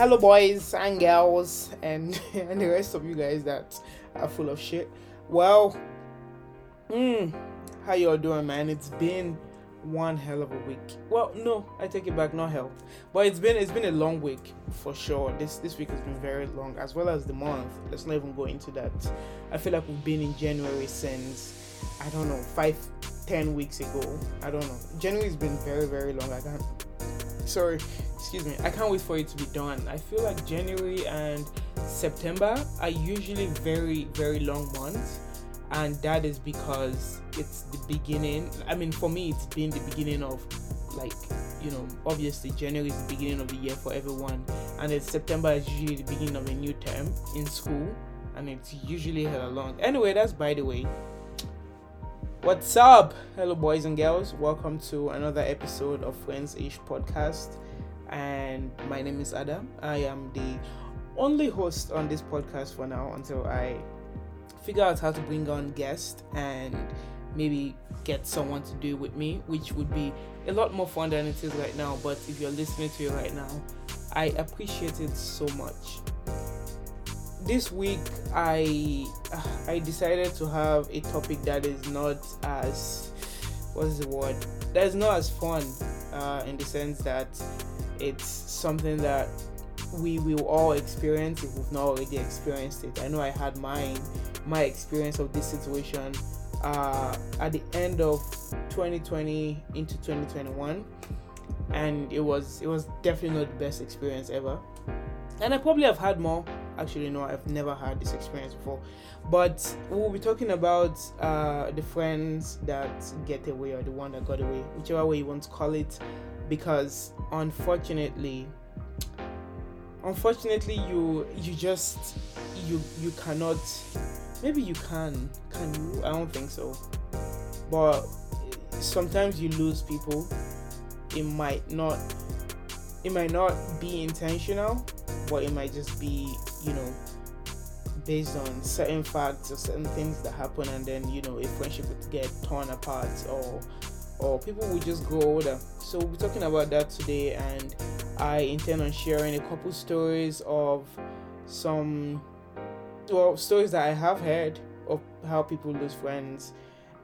hello boys and girls and and the rest of you guys that are full of shit. Well hmm how y'all doing man? It's been one hell of a week. Well no i take it back not hell. But it's been it's been a long week for sure. This this week has been very long as well as the month. Let's not even go into that. I feel like we've been in january since i don't know five ten weeks ago. I don't know. January's been very very long. I can't sorry excuse me i can't wait for it to be done. I feel like january and september are usually very very long months and that is because it's the beginning i mean for me it's been the beginning of like you know obviously january is the beginning of the year for everyone and it's september is usually the beginning of a new term in school and it's usually hella long. Anyway that's by the way what's up hello boys and girls welcome to another episode of friends ish podcast and my name is adam i am the only host on this podcast for now until i figure out how to bring on guests and maybe get someone to do it with me, which would be a lot more fun than it is right now. But if you're listening to it right now, I appreciate it so much. This week, I I decided to have a topic that is not as what's the word that is not as fun uh, in the sense that it's something that we will all experience if we've not already experienced it. I know I had mine my experience of this situation uh, at the end of 2020 into 2021 and it was it was definitely not the best experience ever and i probably have had more actually no i've never had this experience before. But we'll be talking about uh, the friends that get away or the one that got away whichever way you want to call it. Because unfortunately unfortunately you you just you you cannot maybe you can can you? I don't think so. But sometimes you lose people. It might not it might not be intentional but it might just be you know based on certain facts or certain things that happen and then you know a friendship would get torn apart or or people will just grow older. So we'll be talking about that today and i intend on sharing a couple stories of some well stories that I have heard of how people lose friends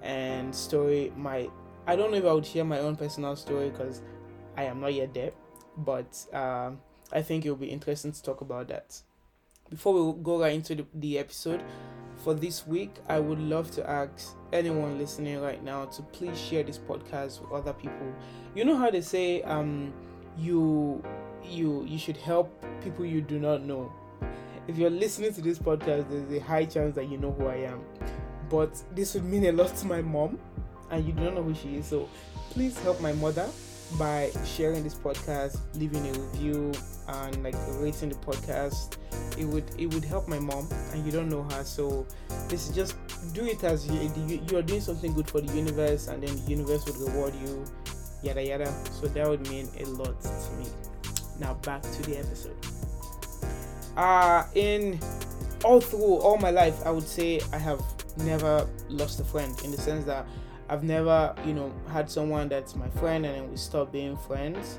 and story my I don't know if I would share my own personal story because I am not yet there, but um, I think it will be interesting to talk about that. Before we go right into the, the episode for this week, I would love to ask anyone listening right now to please share this podcast with other people. You know how they say um you you you should help people you do not know if you're listening to this podcast, there's a high chance that you know who I am. But this would mean a lot to my mom, and you don't know who she is. So please help my mother by sharing this podcast, leaving a review, and like rating the podcast. It would it would help my mom, and you don't know her. So this is just do it as you you are doing something good for the universe, and then the universe would reward you, yada yada. So that would mean a lot to me. Now back to the episode uh in all through all my life i would say i have never lost a friend in the sense that i've never you know had someone that's my friend and then we stop being friends.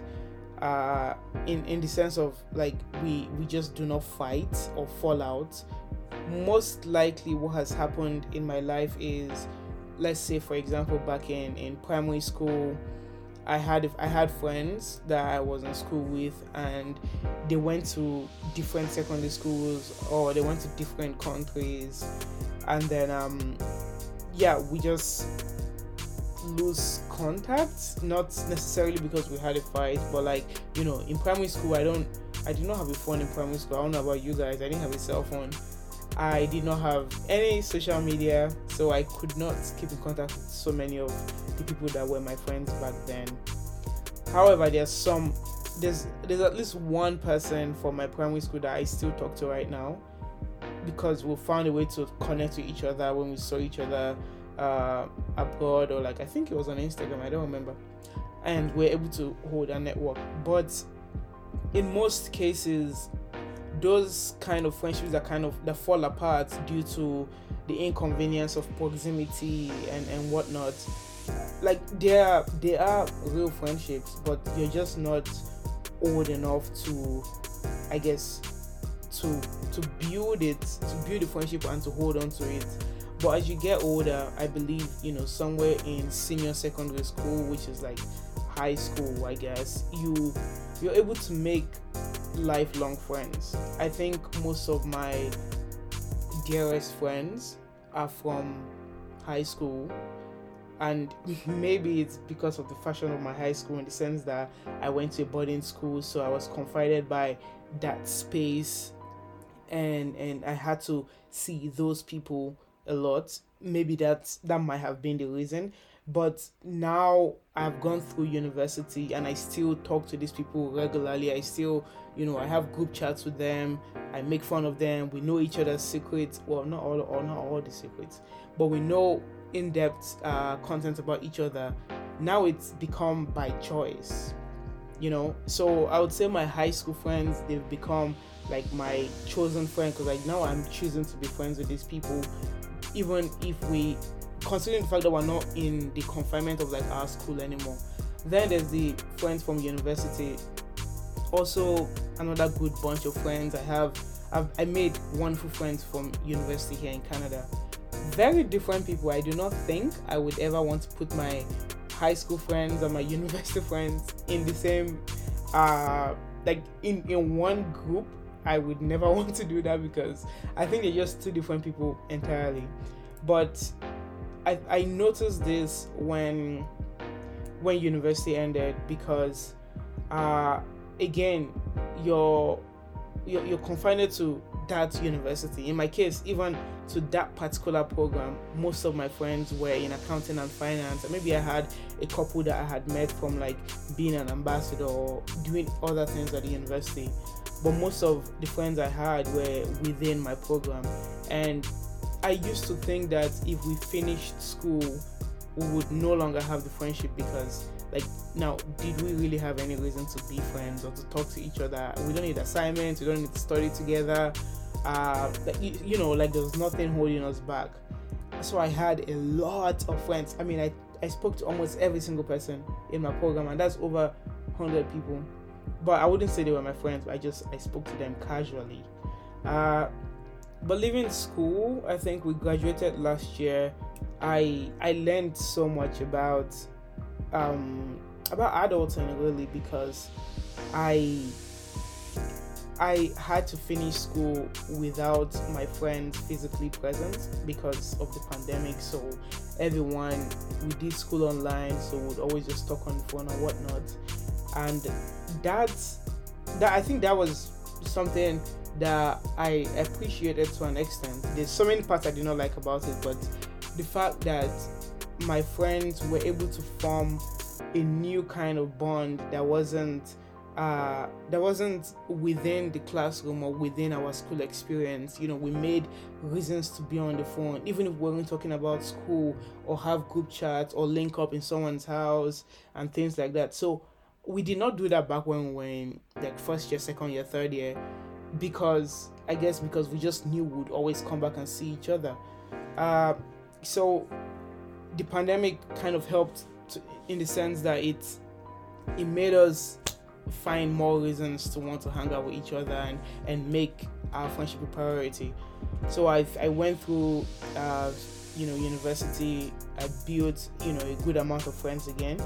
Uh in in the sense of like we we just do not fight or fall out. Most likely what has happened in my life is let's say for example back in in primary school I had I had friends that I was in school with, and they went to different secondary schools or they went to different countries, and then um, yeah, we just lose contact. Not necessarily because we had a fight, but like you know, in primary school, I don't, I did not have a phone in primary school. I don't know about you guys. I didn't have a cell phone. I did not have any social media, so I could not keep in contact with so many of the people that were my friends back then. However, there's some there's there's at least one person from my primary school that I still talk to right now because we found a way to connect to each other when we saw each other uh, abroad or like I think it was on Instagram, I don't remember. And we're able to hold a network. But in most cases, those kind of friendships that kind of that fall apart due to the inconvenience of proximity and and whatnot like they are they are real friendships but you're just not old enough to I guess to to build it, to build the friendship and to hold on to it. But as you get older, I believe you know somewhere in senior secondary school, which is like high school, I guess, you you're able to make lifelong friends. I think most of my dearest friends are from high school and maybe it's because of the fashion of my high school in the sense that I went to a boarding school so I was confided by that space and and I had to see those people a lot. Maybe that that might have been the reason. But now I've gone through university and I still talk to these people regularly. I still you know I have group chats with them. I make fun of them. We know each other's secrets. Well not all not all the secrets but we know in-depth uh, content about each other. Now it's become by choice you know? So i would say my high school friends they've become like my chosen friend because like now i'm choosing to be friends with these people even if we considering the fact that we're not in the confinement of like our school anymore. Then there's the friends from university. Also another good bunch of friends i have. I've, i made wonderful friends from university here in canada. Very different people. I do not think I would ever want to put my high school friends or my university friends in the same uh like in in one group i would never want to do that because i think they're just two different people entirely. But i i noticed this when when university ended because uh again you're you're, you're confined to that university. In my case, even to that particular program, most of my friends were in accounting and finance. And maybe I had a couple that I had met from like being an ambassador or doing other things at the university. But most of the friends I had were within my program. And I used to think that if we finished school, we would no longer have the friendship because like now did we really have any reason to be friends or to talk to each other? We don't need assignments we don't need to study together. Uh you, you know like there's nothing holding us back. So i had a lot of friends. I mean i i spoke to almost every single person in my program and that's over 100 people. But i wouldn't say they were my friends i just i spoke to them casually. Uh but leaving school i think we graduated last year. I i learned so much about um about adulting really because i I had to finish school without my friends physically present because of the pandemic. So everyone we did school online, so we'd always just talk on the phone or whatnot. And that that I think that was something that I appreciated to an extent. There's so many parts I did not like about it, but the fact that my friends were able to form a new kind of bond that wasn't uh, that wasn't within the classroom or within our school experience. You know, we made reasons to be on the phone, even if we weren't talking about school or have group chats or link up in someone's house and things like that. So we did not do that back when we were in like first year, second year, third year, because I guess because we just knew we'd always come back and see each other. Uh, so the pandemic kind of helped to, in the sense that it it made us find more reasons to want to hang out with each other and, and make our friendship a priority. So I I went through uh, you know university. I built you know a good amount of friends again,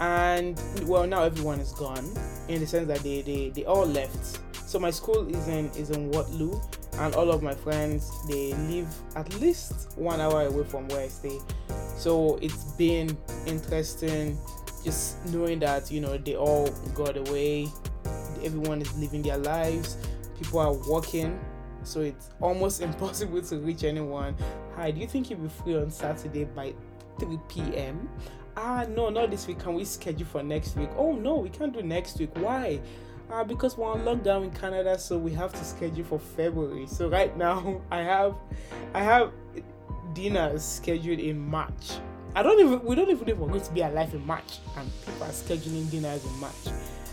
and well now everyone is gone in the sense that they they, they all left. So my school is in is in Waterloo, and all of my friends they live at least one hour away from where I stay. So it's been interesting just knowing that you know they all got away. Everyone is living their lives. People are working. So it's almost impossible to reach anyone. Hi do you think you'll be free on saturday by 3 p.m ah no not this week. Can we schedule for next week? Oh no we can't do next week. Why uh, because we're on lockdown in Canada, so we have to schedule for February. So right now, I have, I have dinners scheduled in March. I don't even we don't even know if we're going to be alive in March, and people are scheduling dinners in March.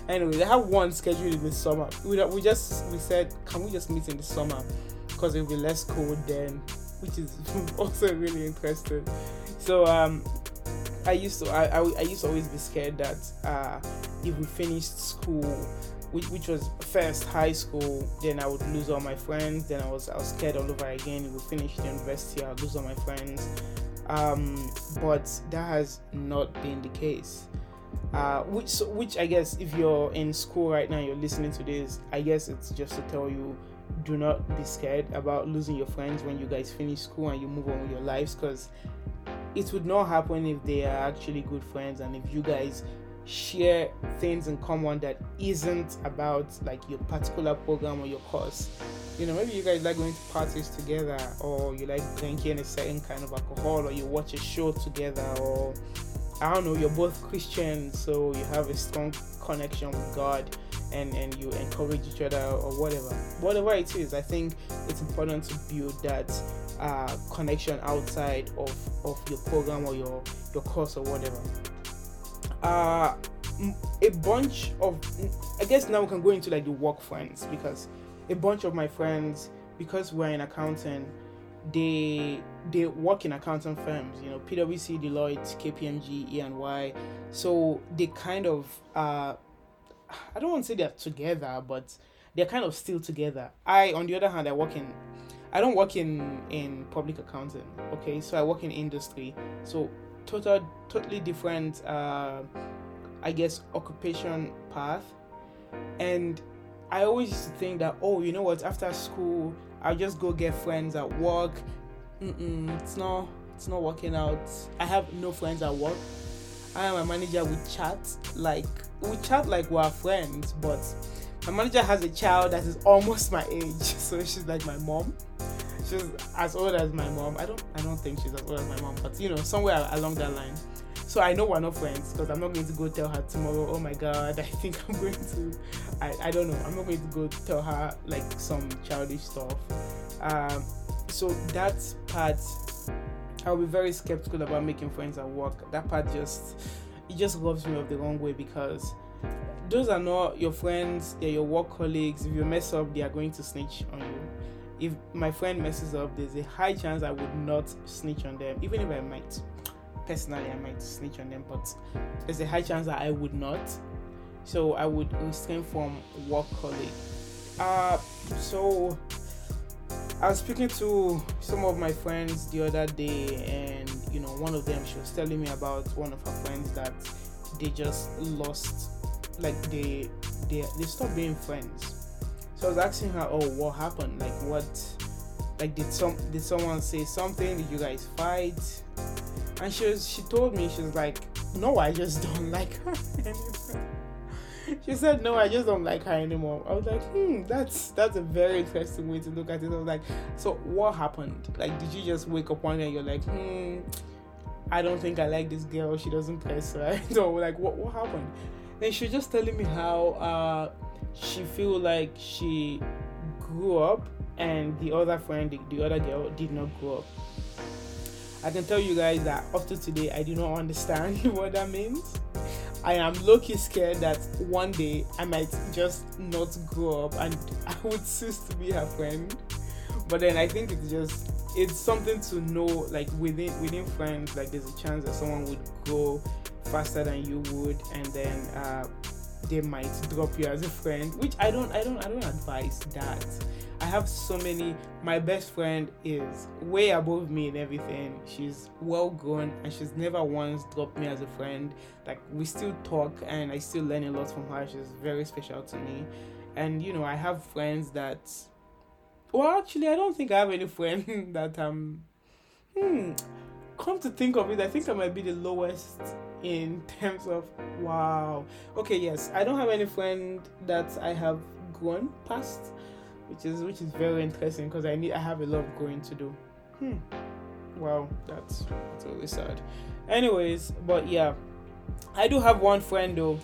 Anyway, they have one scheduled in the summer. We we just we said, can we just meet in the summer because it'll be less cold then, which is also really interesting. So um, I used to I, I, I used to always be scared that uh, if we finished school which, which was first high school. Then I would lose all my friends. Then I was I was scared all over again. We finish the university. I'd lose all my friends. Um, but that has not been the case. Uh, which which I guess if you're in school right now, you're listening to this. I guess it's just to tell you, do not be scared about losing your friends when you guys finish school and you move on with your lives, because it would not happen if they are actually good friends and if you guys share things in common that isn't about like your particular program or your course. You know, maybe you guys like going to parties together, or you like drinking a certain kind of alcohol, or you watch a show together, or I don't know, you're both Christians, so you have a strong connection with God and, and you encourage each other or whatever. Whatever it is, I think it's important to build that uh, connection outside of, of your program or your, your course or whatever uh, a bunch of i guess now we can go into like the work friends because a bunch of my friends because we're in accounting they they work in accounting firms you know pwc deloitte kpmg e&y so they kind of uh i don't want to say they're together but they're kind of still together. I on the other hand i work in i don't work in in public accounting okay? So i work in industry. So total totally different uh, i guess occupation path. And i always used to think that oh you know what after school i'll just go get friends at work. Mm-mm, it's not it's not working out. I have no friends at work. I am a manager we chat like we chat like we're friends but my manager has a child that is almost my age. So she's like my mom she's as old as my mom. I don't I don't think she's as old as my mom, but you know, somewhere along that line. So I know we're not friends because I'm not going to go tell her tomorrow, oh my god, I think I'm going to I, I don't know. I'm not going to go tell her like some childish stuff. Um so that part I'll be very skeptical about making friends at work. That part just it just rubs me off the wrong way because those are not your friends, they're your work colleagues. If you mess up, they are going to snitch on you if my friend messes up, there's a high chance I would not snitch on them, even if I might. Personally, I might snitch on them, but there's a high chance that I would not. So I would refrain from work colleague. Uh, so I was speaking to some of my friends the other day, and you know, one of them she was telling me about one of her friends that they just lost, like they they they stopped being friends so I was asking her, "Oh, what happened? Like, what? Like, did some did someone say something? Did you guys fight?" And she was she told me she was like, "No, I just don't like her anymore." she said, "No, I just don't like her anymore." I was like, "Hmm, that's that's a very interesting way to look at it." I was like, "So what happened? Like, did you just wake up one day and you're like, hmm." I don't think I like this girl. She doesn't press right. So like, what what happened? Then she was just telling me how uh, she feel like she grew up and the other friend the, the other girl did not grow up. I can tell you guys that up to today i do not understand what that means. I am low-key scared that one day i might just not grow up and i would cease to be her friend. But then i think it's just it's something to know like within within friends like there's a chance that someone would grow faster than you would and then uh, they might drop you as a friend which i don't i don't i don't advise that. I have so many my best friend is way above me in everything. She's well grown and she's never once dropped me as a friend. Like we still talk and i still learn a lot from her. She's very special to me. And you know i have friends that well actually i don't think i have any friend that um hmm come to think of it i think i might be the lowest in terms of wow. Okay yes i don't have any friend that i have gone past which is which is very interesting because i need i have a lot of growing to do. Hmm. Wow that's that's really sad. Anyways but yeah i do have one friend though.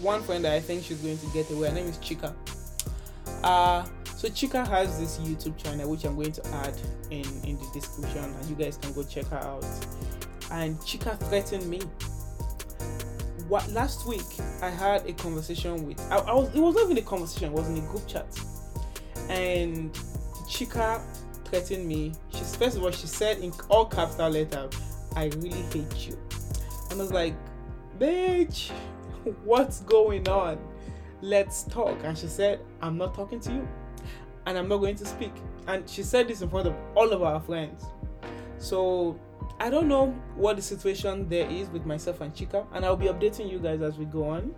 One friend that i think she's going to get away. Her name is chika. Uh so chika has this youtube channel which i'm going to add in in the description and you guys can go check her out. And chika threatened me what last week I had a conversation with I, I, was it was not even a conversation, it was in a group chat. And Chika threatened me. She's first of all she said in all capital letters, I really hate you. And I was like, bitch, what's going on? let's talk. And she said, I'm not talking to you. And I'm not going to speak. And she said this in front of all of our friends. So I don't know what the situation there is with myself and Chika, and I'll be updating you guys as we go on.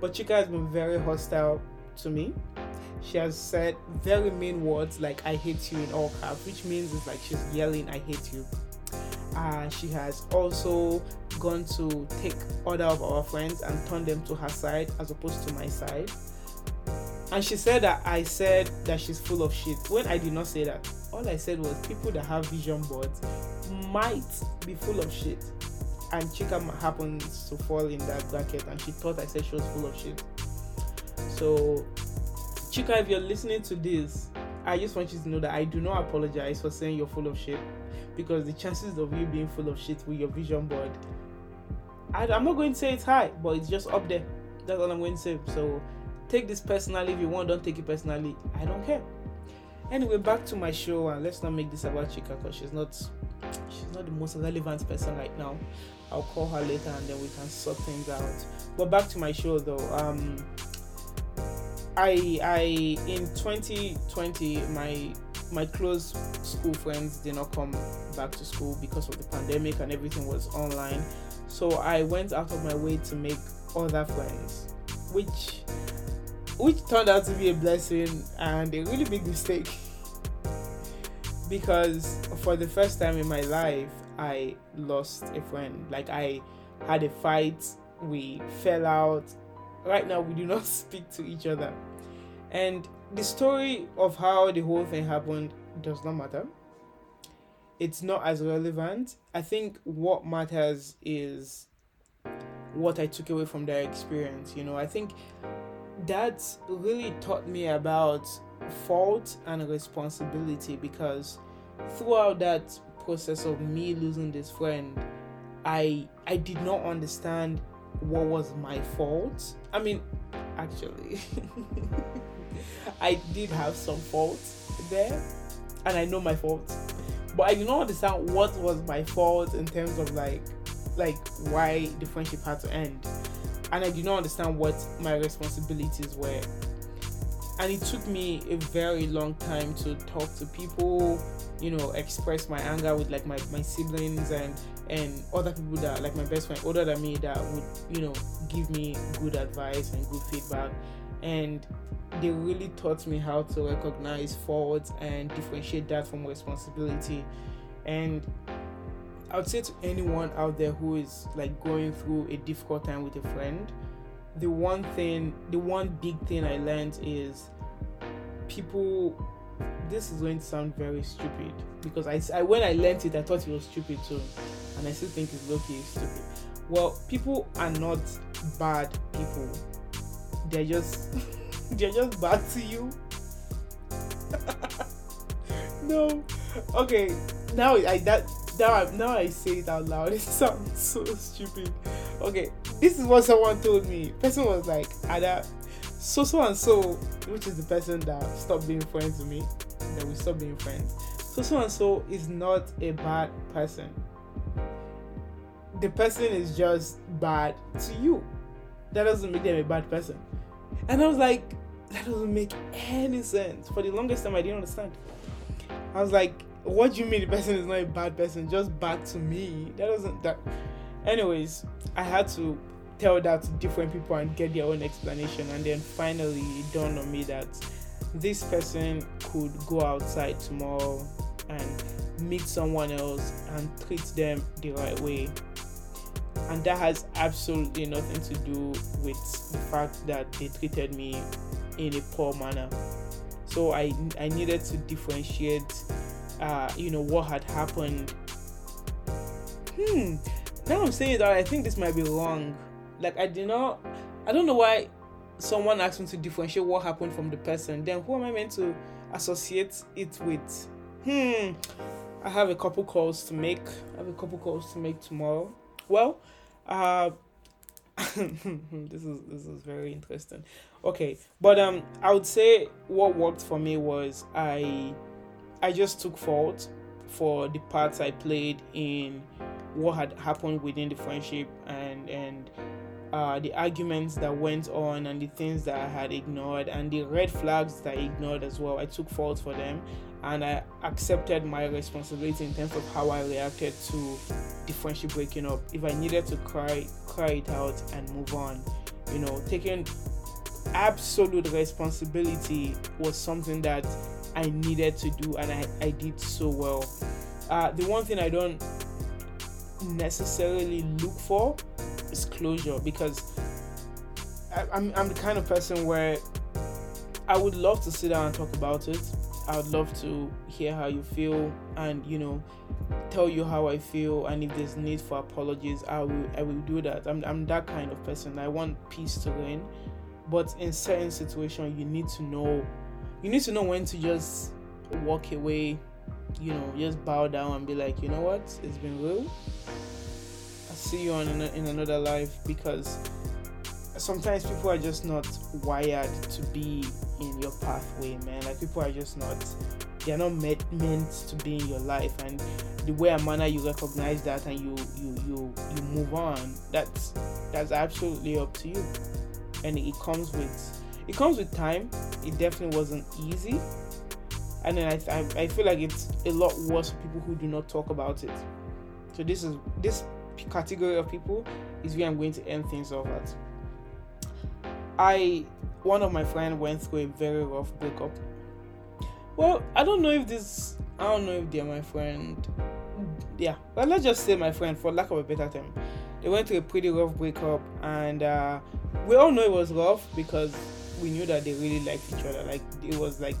But Chika has been very hostile to me. She has said very mean words like I hate you in all caps, which means it's like she's yelling, I hate you. Uh, she has also gone to take other of our friends and turn them to her side as opposed to my side. And she said that I said that she's full of shit when I did not say that. All I said was people that have vision boards might be full of shit. And Chika happens to fall in that bracket and she thought I said she was full of shit. So, Chika, if you're listening to this, I just want you to know that I do not apologize for saying you're full of shit because the chances of you being full of shit with your vision board, I, I'm not going to say it's high, but it's just up there. That's all I'm going to say. So, take this personally if you want, don't take it personally. I don't care. Anyway, back to my show, and let's not make this about Chika because she's not she's not the most relevant person right now. I'll call her later and then we can sort things out. But back to my show though. Um I I in 2020 my my close school friends did not come back to school because of the pandemic and everything was online. So I went out of my way to make other friends, which which turned out to be a blessing and a really big mistake because for the first time in my life I lost a friend. Like I had a fight, we fell out. Right now we do not speak to each other. And the story of how the whole thing happened does not matter. It's not as relevant. I think what matters is what I took away from their experience. You know, I think that really taught me about fault and responsibility because throughout that process of me losing this friend i i did not understand what was my fault. I mean actually i did have some fault there and i know my fault but i did not understand what was my fault in terms of like like why the friendship had to end and i did not understand what my responsibilities were. And it took me a very long time to talk to people you know express my anger with like my, my siblings and and other people that like my best friend older than me that would you know give me good advice and good feedback. And they really taught me how to recognize faults and differentiate that from responsibility. And i would say to anyone out there who is like going through a difficult time with a friend the one thing the one big thing i learned is people this is going to sound very stupid because I, I when I learned it I thought it was stupid too and I still think it's low key stupid. Well people are not bad people. They're just they're just bad to you. No. Okay now I that now I, now I say it out loud it sounds so stupid okay this is what someone told me person was like ah, Ada so so and so, which is the person that stopped being friends with me, that we stopped being friends. So so and so is not a bad person. The person is just bad to you. That doesn't make them a bad person. And I was like, that doesn't make any sense. For the longest time, I didn't understand. I was like, what do you mean the person is not a bad person? Just bad to me? That doesn't that. Anyways, I had to tell that to different people and get their own explanation and then finally it dawned on me that this person could go outside tomorrow and meet someone else and treat them the right way and that has absolutely nothing to do with the fact that they treated me in a poor manner so i i needed to differentiate uh, you know what had happened hmm now i'm saying that i think this might be wrong like I did not I don't know why someone asked me to differentiate what happened from the person. Then who am I meant to associate it with? Hmm. I have a couple calls to make. I have a couple calls to make tomorrow. Well, uh this is this is very interesting. Okay, but um I would say what worked for me was I I just took fault for the parts I played in what had happened within the friendship and and uh, the arguments that went on and the things that I had ignored and the red flags that I ignored as well. I took fault for them and I accepted my responsibility in terms of how I reacted to the friendship breaking up. If I needed to cry, cry it out and move on. You know, taking absolute responsibility was something that I needed to do and I, I did so well. Uh, the one thing I don't necessarily look for is closure because I, I'm, I'm the kind of person where I would love to sit down and talk about it. I would love to hear how you feel and you know tell you how I feel and if there's need for apologies I will I will do that. I'm I'm that kind of person. I want peace to reign. But in certain situations you need to know you need to know when to just walk away, you know, just bow down and be like, you know what, it's been real. I see you on in another life because sometimes people are just not wired to be in your pathway, man. Like people are just not they're not meant meant to be in your life and the way and manner you recognize that and you you you you move on that's that's absolutely up to you and it comes with it comes with time. It definitely wasn't easy, and then I, I, I feel like it's a lot worse for people who do not talk about it. So this is this category of people is where I'm going to end things off at. I one of my friends went through a very rough breakup. Well, I don't know if this I don't know if they're my friend. Yeah, but let's just say my friend for lack of a better term. They went through a pretty rough breakup and uh, we all know it was rough because we knew that they really liked each other. Like it was like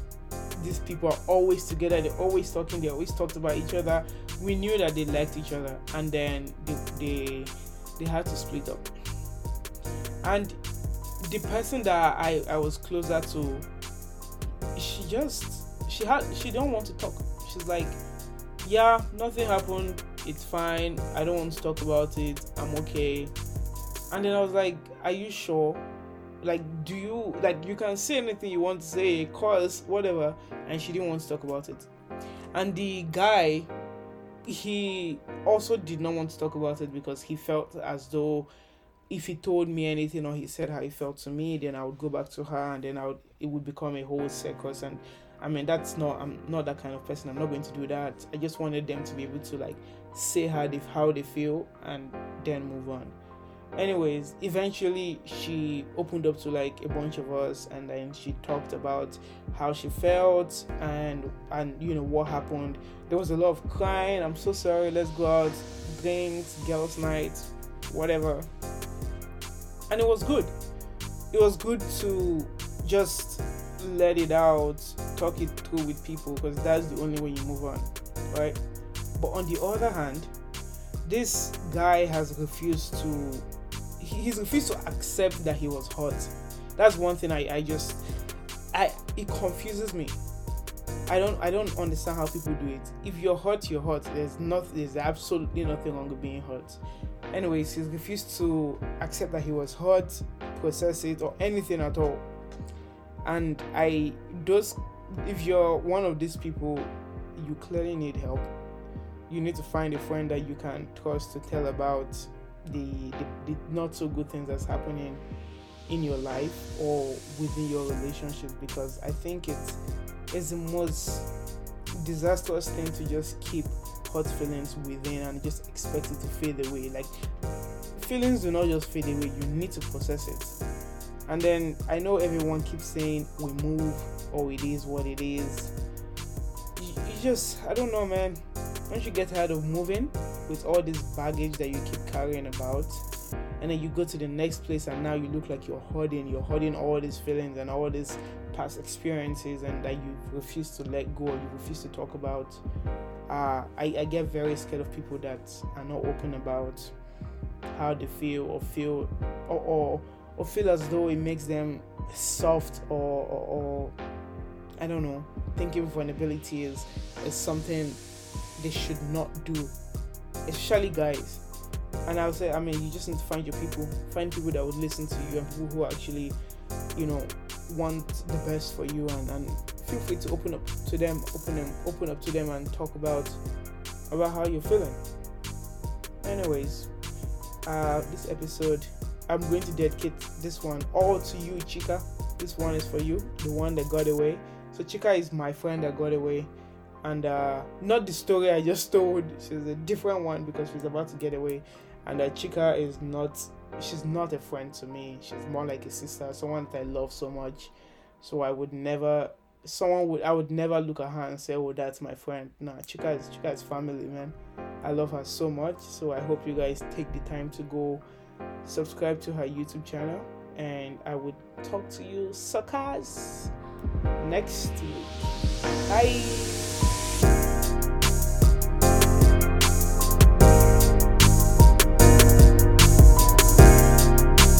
these people are always together. They're always talking. They always talked about each other. We knew that they liked each other, and then they they, they had to split up. And the person that I I was closer to, she just she had she don't want to talk. She's like, yeah, nothing happened. It's fine. I don't want to talk about it. I'm okay. And then I was like, are you sure? Like do you like you can say anything you want to say cause whatever and she didn't want to talk about it. And the guy he also did not want to talk about it because he felt as though if he told me anything or he said how he felt to me then i would go back to her and then i would it would become a whole circus. And i mean that's not i'm not that kind of person. I'm not going to do that. I just wanted them to be able to like say how they how they feel and then move on anyways eventually she opened up to like a bunch of us and then she talked about how she felt and and you know what happened. There was a lot of crying. I'm so sorry. Let's go out drinks girls night whatever. And it was good. It was good to just let it out talk it through with people because that's the only way you move on right? But on the other hand this guy has refused to he's refused to accept that he was hurt. That's one thing I, I just I it confuses me. I don't I don't understand how people do it. If you're hurt, you're hurt. There's not there's absolutely nothing wrong with being hurt. Anyways, he's refused to accept that he was hurt, process it, or anything at all. And I those if you're one of these people, you clearly need help. You need to find a friend that you can trust to tell about the, the, the not so good things that's happening in your life or within your relationship because I think it's it's the most disastrous thing to just keep hurt feelings within and just expect it to fade away. Like feelings do not just fade away, you need to process it. And then I know everyone keeps saying we move or it is what it is. You, you just I don't know man. Once you get tired of moving, with all this baggage that you keep carrying about and then you go to the next place and now you look like you're holding you're holding all these feelings and all these past experiences and that you refuse to let go you refuse to talk about uh, I, I get very scared of people that are not open about how they feel or feel or, or, or feel as though it makes them soft or, or, or I don't know thinking vulnerability is is something they should not do especially guys. And I'll say, I mean, you just need to find your people, find people that would listen to you, and people who actually, you know, want the best for you, and, and feel free to open up to them, open them, open up to them, and talk about about how you're feeling. Anyways, uh, this episode I'm going to dedicate this one all to you, Chika. This one is for you, the one that got away. So Chika is my friend that got away, and uh, not the story I just told. She's a different one because she's about to get away, and uh, Chika is not. She's not a friend to me. She's more like a sister, someone that I love so much. So I would never someone would I would never look at her and say, "Oh, that's my friend." Nah, Chika is Chika is family, man. I love her so much. So I hope you guys take the time to go subscribe to her YouTube channel, and I would talk to you suckers next week. Bye.